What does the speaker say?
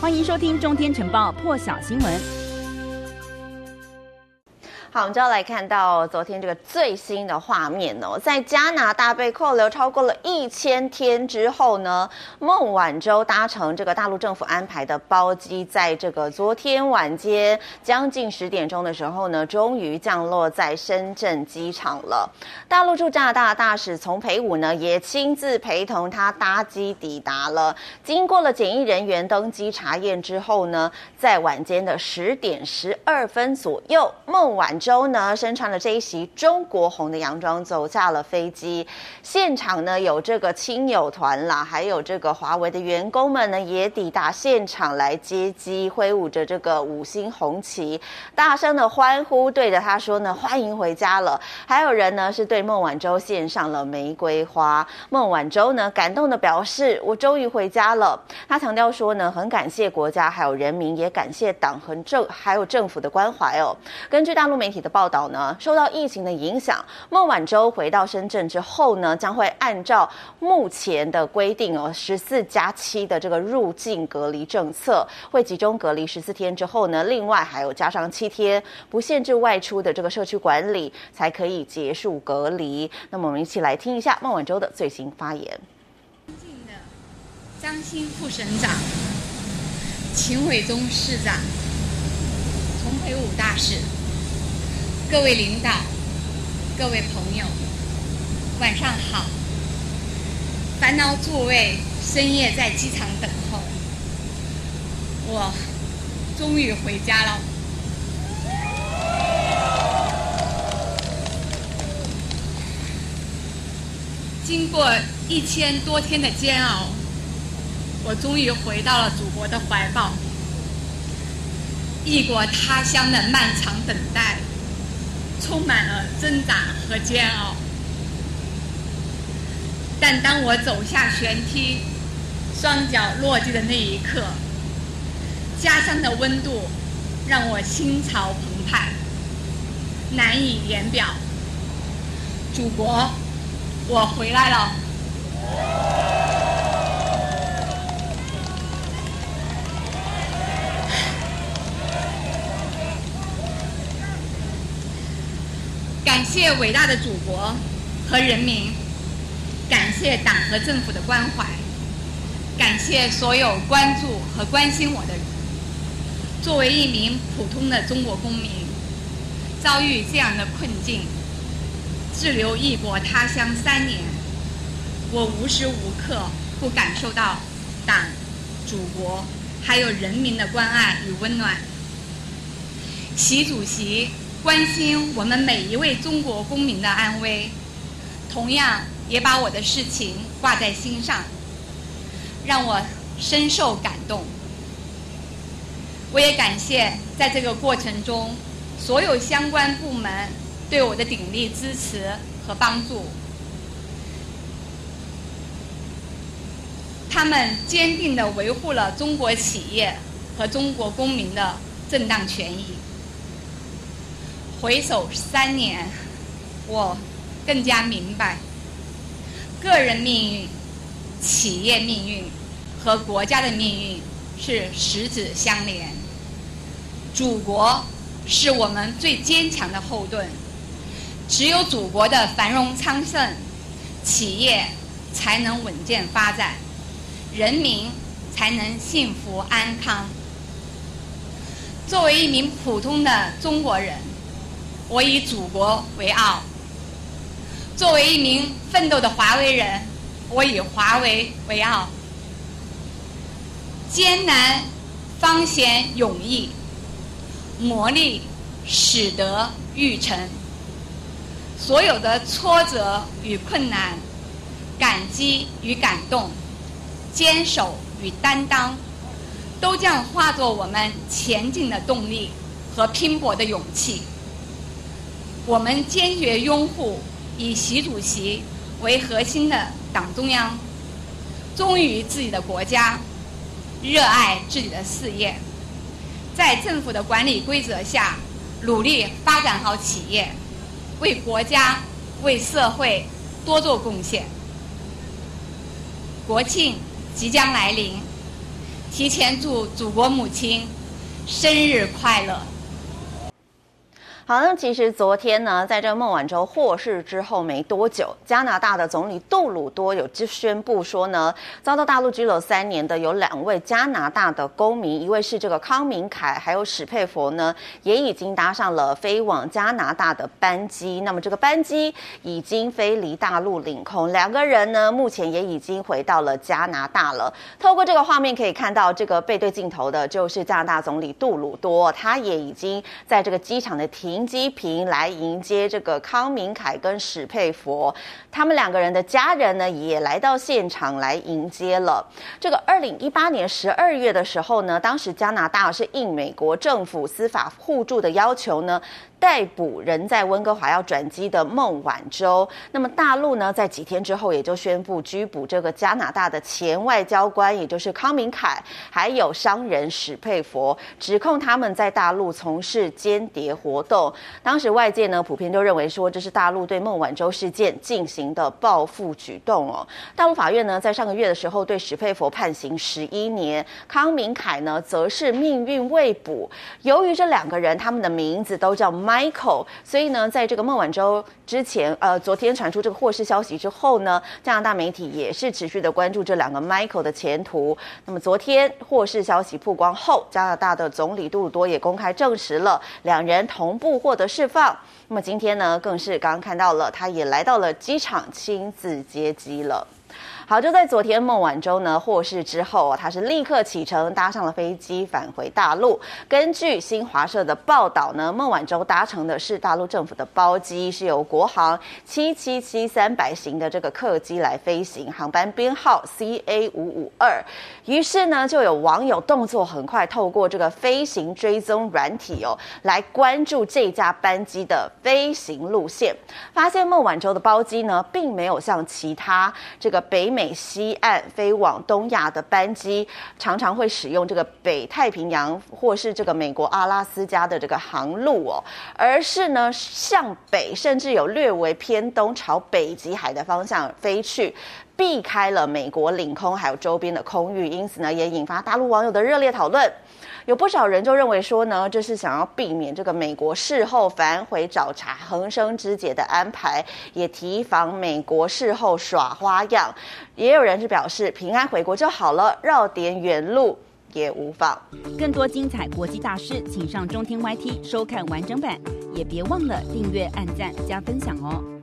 欢迎收听《中天晨报》破晓新闻。好，我们就要来看到昨天这个最新的画面哦，在加拿大被扣留超过了一千天之后呢，孟晚舟搭乘这个大陆政府安排的包机，在这个昨天晚间将近十点钟的时候呢，终于降落在深圳机场了。大陆驻加拿大大使丛培武呢，也亲自陪同他搭机抵达了。经过了检疫人员登机查验之后呢，在晚间的十点十二分左右，孟晚舟。周呢，身穿了这一袭中国红的洋装走下了飞机，现场呢有这个亲友团啦，还有这个华为的员工们呢也抵达现场来接机，挥舞着这个五星红旗，大声的欢呼，对着他说呢欢迎回家了。还有人呢是对孟晚舟献上了玫瑰花，孟晚舟呢感动的表示我终于回家了。他强调说呢很感谢国家还有人民，也感谢党和政还有政府的关怀哦。根据大陆媒。媒体的报道呢，受到疫情的影响，孟晚舟回到深圳之后呢，将会按照目前的规定哦，十四加七的这个入境隔离政策，会集中隔离十四天之后呢，另外还有加上七天不限制外出的这个社区管理，才可以结束隔离。那么我们一起来听一下孟晚舟的最新发言。尊敬的张新副省长、秦伟忠市长、丛培武大使。各位领导，各位朋友，晚上好。烦恼诸位深夜在机场等候，我终于回家了。经过一千多天的煎熬，我终于回到了祖国的怀抱。异国他乡的漫长等待。充满了挣扎和煎熬，但当我走下舷梯，双脚落地的那一刻，家乡的温度让我心潮澎湃，难以言表。祖国，我回来了。感谢伟大的祖国和人民，感谢党和政府的关怀，感谢所有关注和关心我的人。作为一名普通的中国公民，遭遇这样的困境，滞留异国他乡三年，我无时无刻不感受到党、祖国还有人民的关爱与温暖。习主席。关心我们每一位中国公民的安危，同样也把我的事情挂在心上，让我深受感动。我也感谢在这个过程中所有相关部门对我的鼎力支持和帮助，他们坚定地维护了中国企业和中国公民的正当权益。回首三年，我更加明白，个人命运、企业命运和国家的命运是十指相连。祖国是我们最坚强的后盾，只有祖国的繁荣昌盛，企业才能稳健发展，人民才能幸福安康。作为一名普通的中国人。我以祖国为傲。作为一名奋斗的华为人，我以华为为傲。艰难方显勇毅，磨砺使得玉成。所有的挫折与困难，感激与感动，坚守与担当，都将化作我们前进的动力和拼搏的勇气。我们坚决拥护以习主席为核心的党中央，忠于自己的国家，热爱自己的事业，在政府的管理规则下，努力发展好企业，为国家、为社会多做贡献。国庆即将来临，提前祝祖国母亲生日快乐。好，那其实昨天呢，在这个孟晚舟获释之后没多久，加拿大的总理杜鲁多有就宣布说呢，遭到大陆拘留三年的有两位加拿大的公民，一位是这个康明凯，还有史佩佛呢，也已经搭上了飞往加拿大的班机。那么这个班机已经飞离大陆领空，两个人呢，目前也已经回到了加拿大了。透过这个画面可以看到，这个背对镜头的就是加拿大总理杜鲁多，他也已经在这个机场的停。机坪来迎接这个康明凯跟史佩佛，他们两个人的家人呢，也来到现场来迎接了。这个二零一八年十二月的时候呢，当时加拿大是应美国政府司法互助的要求呢。逮捕人在温哥华要转机的孟晚舟，那么大陆呢，在几天之后也就宣布拘捕这个加拿大的前外交官，也就是康明凯，还有商人史佩佛，指控他们在大陆从事间谍活动。当时外界呢，普遍都认为说，这是大陆对孟晚舟事件进行的报复举动哦。大陆法院呢，在上个月的时候对史佩佛判刑十一年，康明凯呢，则是命运未卜。由于这两个人他们的名字都叫。Michael，所以呢，在这个孟晚舟之前，呃，昨天传出这个获释消息之后呢，加拿大媒体也是持续的关注这两个 Michael 的前途。那么昨天获释消息曝光后，加拿大的总理杜鲁多也公开证实了两人同步获得释放。那么今天呢，更是刚刚看到了，他也来到了机场亲自接机了。好，就在昨天孟晚舟呢获释之后，他是立刻启程搭上了飞机返回大陆。根据新华社的报道呢，孟晚舟搭乘的是大陆政府的包机，是由国航七七七三百型的这个客机来飞行，航班编号 CA 五五二。于是呢，就有网友动作很快，透过这个飞行追踪软体哦，来关注这架班机的飞行路线，发现孟晚舟的包机呢，并没有像其他这个北美。西岸飞往东亚的班机常常会使用这个北太平洋或是这个美国阿拉斯加的这个航路哦，而是呢向北，甚至有略微偏东，朝北极海的方向飞去，避开了美国领空还有周边的空域，因此呢也引发大陆网友的热烈讨论。有不少人就认为说呢，这是想要避免这个美国事后反悔找茬、横生枝节的安排，也提防美国事后耍花样。也有人是表示平安回国就好了，绕点远路也无妨。更多精彩国际大事，请上中天 YT 收看完整版，也别忘了订阅、按赞、加分享哦。